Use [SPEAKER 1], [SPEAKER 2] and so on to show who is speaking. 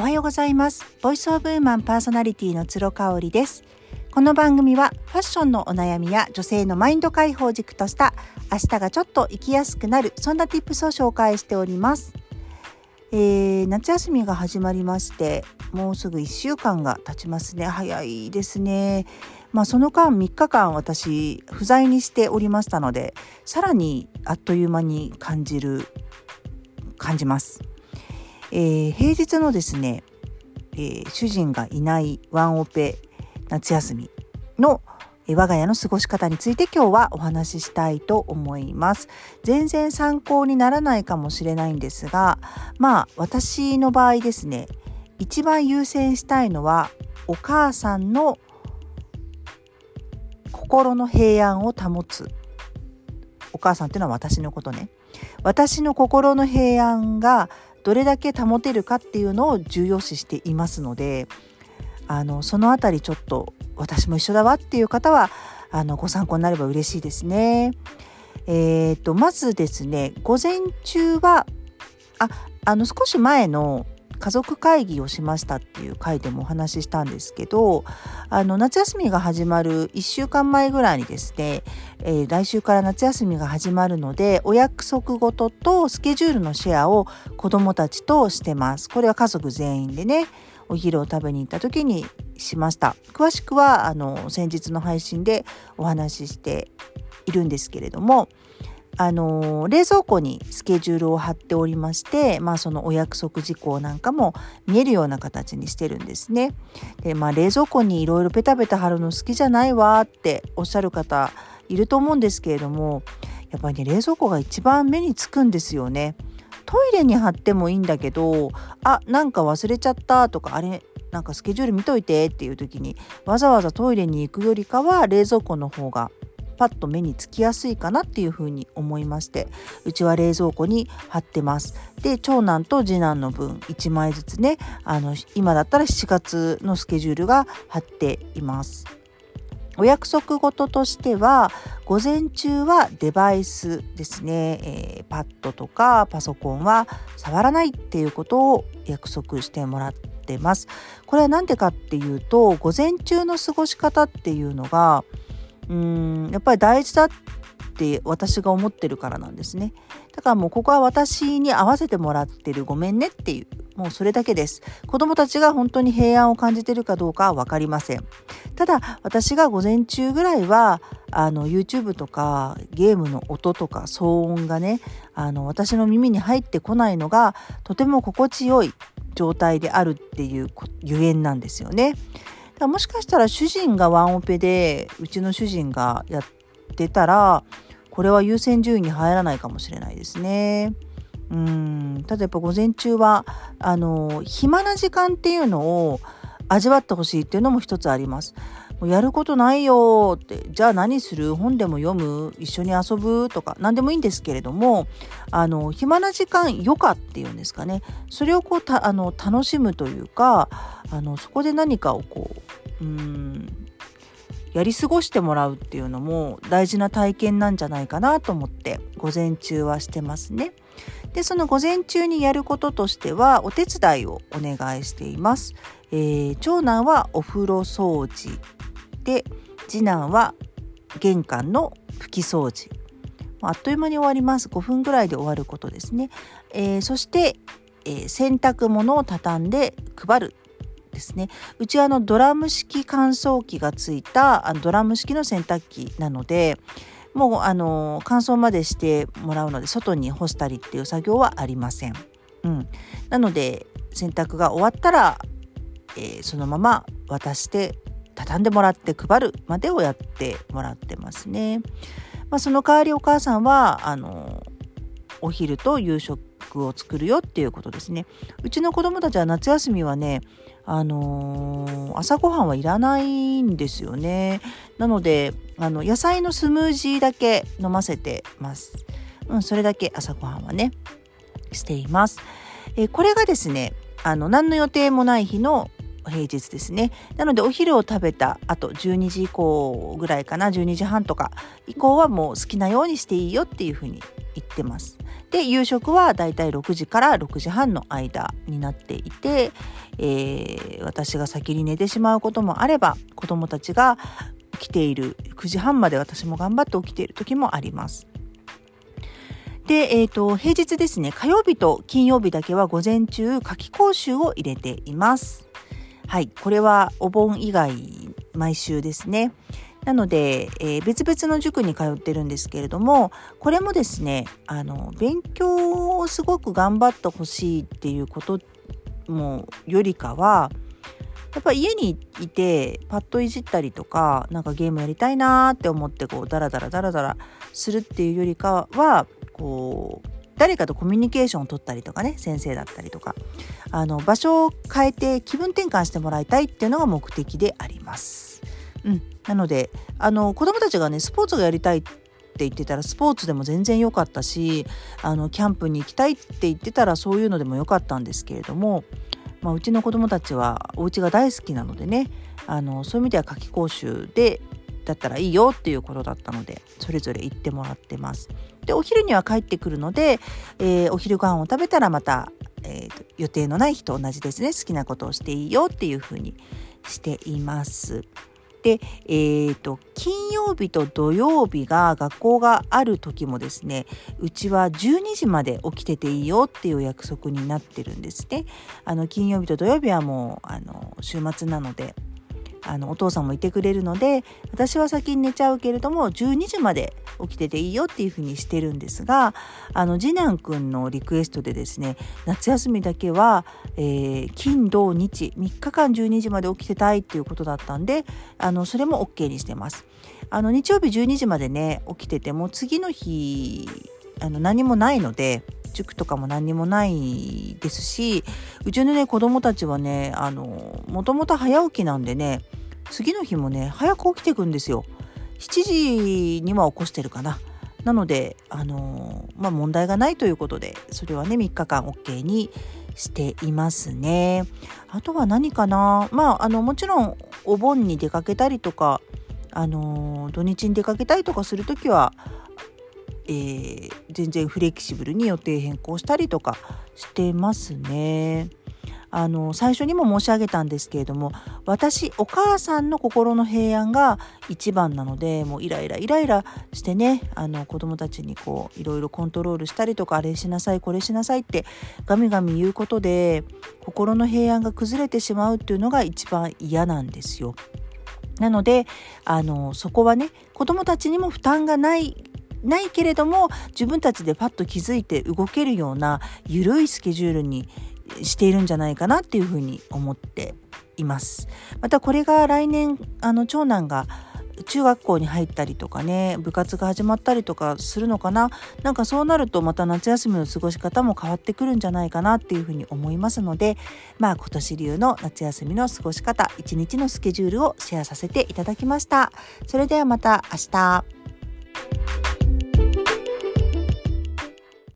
[SPEAKER 1] おはようございます。ボイスオブウーマンパーソナリティの鶴香織です。この番組はファッションのお悩みや女性のマインド解放軸とした明日がちょっと生きやすくなるそんな tips を紹介しております。えー、夏休みが始まりましてもうすぐ1週間が経ちますね。早いですね。まあその間3日間私不在にしておりましたのでさらにあっという間に感じる感じます。えー、平日のですね、えー、主人がいないワンオペ夏休みの我が家の過ごし方について今日はお話ししたいと思います。全然参考にならないかもしれないんですが、まあ私の場合ですね、一番優先したいのはお母さんの心の平安を保つ。お母さんっていうのは私のことね。私の心の平安がどれだけ保てるかっていうのを重要視していますのであのそのあたりちょっと私も一緒だわっていう方はあのご参考になれば嬉しいですね。えーと、とまずですね午前中はああの少し前の家族会議をしましたっていう回でもお話ししたんですけどあの夏休みが始まる1週間前ぐらいにですね、えー、来週から夏休みが始まるのでお約束事とスケジュールのシェアを子どもたちとしてます。これは家族全員でねお昼を食べに行った時にしました。詳しくはあの先日の配信でお話ししているんですけれどもあの冷蔵庫にスケジュールを貼っておりまして、まあ、そのお約束事項なんかも見えるような形にしてるんですね。で、まあ、冷蔵庫にいろいろペタペタ貼るの好きじゃないわっておっしゃる方いると思うんですけれどもやっぱりね冷蔵庫が一番目につくんですよね。トイレに貼ってもいいんだけどあなんか忘れちゃったとかあれなんかスケジュール見といてっていう時にわざわざトイレに行くよりかは冷蔵庫の方がパッと目につきやすいかなっていうふうに思いましてうちは冷蔵庫に貼ってます。で長男と次男の分1枚ずつねあの今だったら7月のスケジュールが貼っています。お約束事としては午前中はデバイスですね、えー、パッドとかパソコンは触らないっていうことを約束してもらってます。これは何でかっていうと午前中の過ごし方っていうのがうんやっぱり大事だって私が思ってるからなんですね。だからもうここは私に合わせてもらってるごめんねっていうもうそれだけです。子供たちが本当に平安を感じてるかどうかは分かりません。ただ私が午前中ぐらいはあの YouTube とかゲームの音とか騒音がねあの私の耳に入ってこないのがとても心地よい状態であるっていうゆえんなんですよね。だもしかしたら主人がワンオペでうちの主人がやってたらこれは優先順位に入らないかもしれないですね。うんただやっぱ午前中はあの暇な時間っていうのを味わってほしいっていうのも一つあります。もうやることないよってじゃあ何する？本でも読む？一緒に遊ぶ？とか何でもいいんですけれどもあの暇な時間余暇っていうんですかね。それをこうたあの楽しむというかあのそこで何かをこううんやり過ごしてもらうっていうのも大事な体験なんじゃないかなと思って午前中はしてますね。でその午前中にやることとしてはお手伝いをお願いしています。えー、長男はお風呂掃除。で次男は玄関の拭き掃除。あっという間に終わります。5分ぐらいで終わることですね、えー、そして、えー、洗濯物を畳んで配るですね。うちはあのドラム式乾燥機がついたあのドラム式の洗濯機なのでもうあの乾燥までしてもらうので外に干したりっていう作業はありません。うん、なので洗濯が終わったら、えー、そのまま渡して畳んでもらって配るまでをやってもらってますね。まあ、その代わりお母さんはあのお昼と夕食を作るよっていうことですね。うちの子供たちは夏休みはね、あのー、朝ごはんはいらないんですよね。なのであの野菜のスムージーだけ飲ませてます。うん、それだけ朝ごはんはねしています。えー、これがですねあの何の予定もない日の平日ですね。なのでお昼を食べた後12時以降ぐらいかな12時半とか以降はもう好きなようにしていいよっていうふうに言ってます。で夕食はだいたい6時から6時半の間になっていて、えー、私が先に寝てしまうこともあれば子どもたちが起きている9時半まで私も頑張って起きている時もあります。で、えっ、ー、と、平日ですね、火曜日と金曜日だけは午前中、夏季講習を入れています。はい、これはお盆以外、毎週ですね。なので、えー、別々の塾に通ってるんですけれども、これもですね、あの、勉強をすごく頑張ってほしいっていうこともよりかは、やっぱ家にいてパッといじったりとかなんかゲームやりたいなーって思ってこうダラダラダラダラするっていうよりかはこう誰かとコミュニケーションを取ったりとかね先生だったりとかあの場所を変えて気分転換してもらいたいっていうのが目的であります。うん、なのであの子どもたちがねスポーツがやりたいって言ってたらスポーツでも全然良かったしあのキャンプに行きたいって言ってたらそういうのでも良かったんですけれども、まあ、うちの子どもたちはお家が大好きなのでねあのそういう意味では夏期講習でだったらいいよっていうことだったのでそれぞれ行ってもらってます。でお昼には帰ってくるので、えー、お昼ご飯を食べたらまた、えー、予定のない日と同じですね好きなことをしていいよっていうふうにしています。で、えーと、金曜日と土曜日が学校がある時もですねうちは12時まで起きてていいよっていう約束になってるんですね。あの金曜日と土曜日はもうあの週末なのであのお父さんもいてくれるので私は先に寝ちゃうけれども12時まで起きてていいよっていうふうにしてるんですがあの次男くんのリクエストでですね夏休みだけは、えー、金土日3日間12時まで起きてたいっていうことだったんであのそれも OK にしてます。あの日曜日12時までね起きてても次の日あの何もないので塾とかも何にもないですしうちのね子供たちはねあのもともと早起きなんでね次の日もね早く起きてくんですよ。7時には起こしてるかな。なのであのまあ問題がないということでそれはね3日間 OK にしていますね。あとは何かな。まああのもちろんお盆に出かけたりとかあの土日に出かけたりとかする時はえー、全然フレキシブルに予定変更したりとかしてますね。あの最初にも申し上げたんですけれども私お母さんの心の平安が一番なのでもうイライライライラしてねあの子供たちにこういろいろコントロールしたりとかあれしなさいこれしなさいってガミガミ言うことで心の平安が崩れてしまうっていうのが一番嫌なんですよ。なのであのそこはね子供たちにも負担がないないけれども自分たちでパッと気づいて動けるような緩いスケジュールにしているんじゃないかなっていうふうに思っています。またこれが来年あの長男が中学校に入ったりとかね部活が始まったりとかするのかななんかそうなるとまた夏休みの過ごし方も変わってくるんじゃないかなっていうふうに思いますのでまあ今年流の夏休みの過ごし方一日のスケジュールをシェアさせていただきました。それではまた明日。